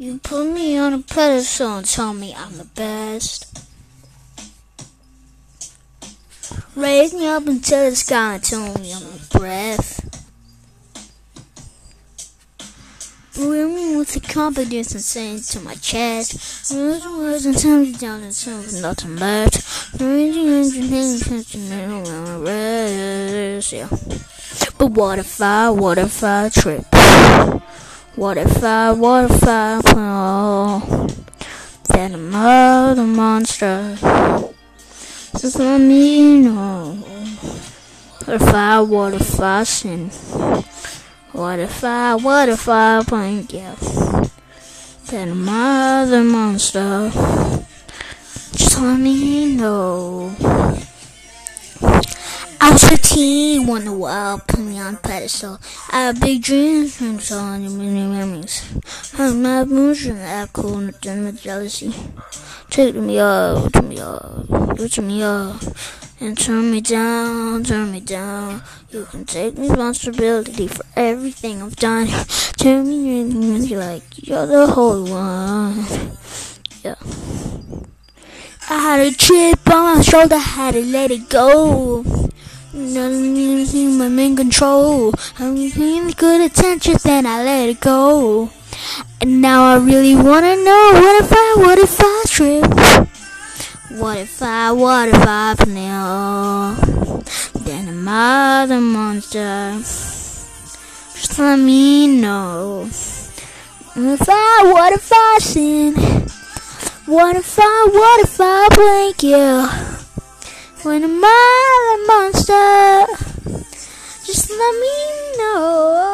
and put me on a pedestal and tell me I'm the best. Raise me up into the sky and tell me I'm the breath. Wear me with the confidence and saying to my chest. Words and words and tell me down and tell me nothing left. Raging engine things touching around rest, yeah. But what if I, what if I trip? What if I, what if I fall? Then I'm not monster. Just let me know. What if I, what if I sin? What if I, what if I blink you? Then I'm not monster. Just let me know. I was 15 when the world put me on pedestal. I had big dreams and so many memories. I'm not moving that cool and the jealousy. Take me up, take me up, lift me up, and turn me down, turn me down. You can take responsibility for everything I've done. Turn me in like you're the Holy One. Yeah. I had a chip on my shoulder, had to let it go. Nothing my main control. I'm paying good attention, then I let it go. And now I really wanna know what if I, what if I trip? What if I, what if I fail? Then I'm monster. Just let me know. What if I, what if I sin? What if I, what if I blink you? When am I the monster? Just let me know.